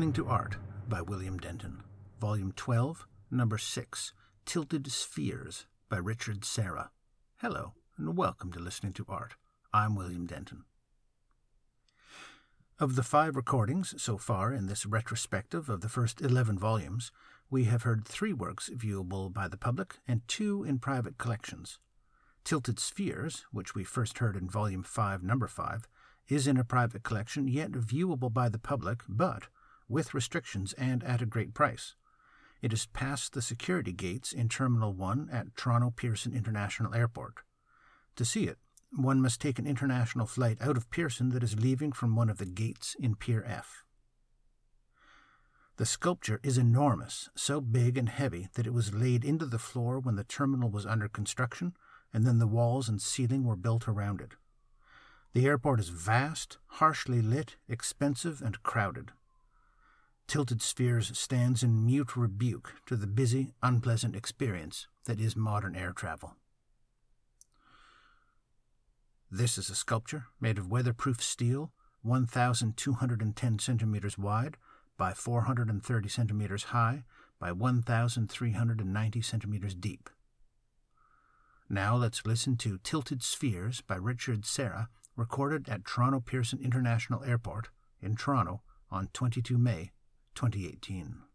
Listening to Art by William Denton, Volume 12, Number 6, Tilted Spheres by Richard Serra. Hello, and welcome to Listening to Art. I'm William Denton. Of the five recordings so far in this retrospective of the first 11 volumes, we have heard three works viewable by the public and two in private collections. Tilted Spheres, which we first heard in Volume 5, Number 5, is in a private collection, yet viewable by the public, but with restrictions and at a great price. It is past the security gates in Terminal 1 at Toronto Pearson International Airport. To see it, one must take an international flight out of Pearson that is leaving from one of the gates in Pier F. The sculpture is enormous, so big and heavy that it was laid into the floor when the terminal was under construction, and then the walls and ceiling were built around it. The airport is vast, harshly lit, expensive, and crowded. Tilted Spheres stands in mute rebuke to the busy, unpleasant experience that is modern air travel. This is a sculpture made of weatherproof steel, 1,210 centimeters wide by 430 centimeters high by 1,390 centimeters deep. Now let's listen to Tilted Spheres by Richard Serra, recorded at Toronto Pearson International Airport in Toronto on 22 May 2018.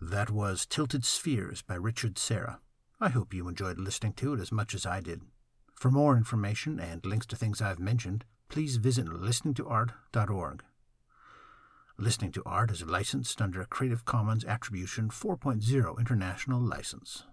That was Tilted Spheres by Richard Serra. I hope you enjoyed listening to it as much as I did. For more information and links to things I've mentioned, please visit listeningtoart.org. Listening to Art is licensed under a Creative Commons Attribution 4.0 international license.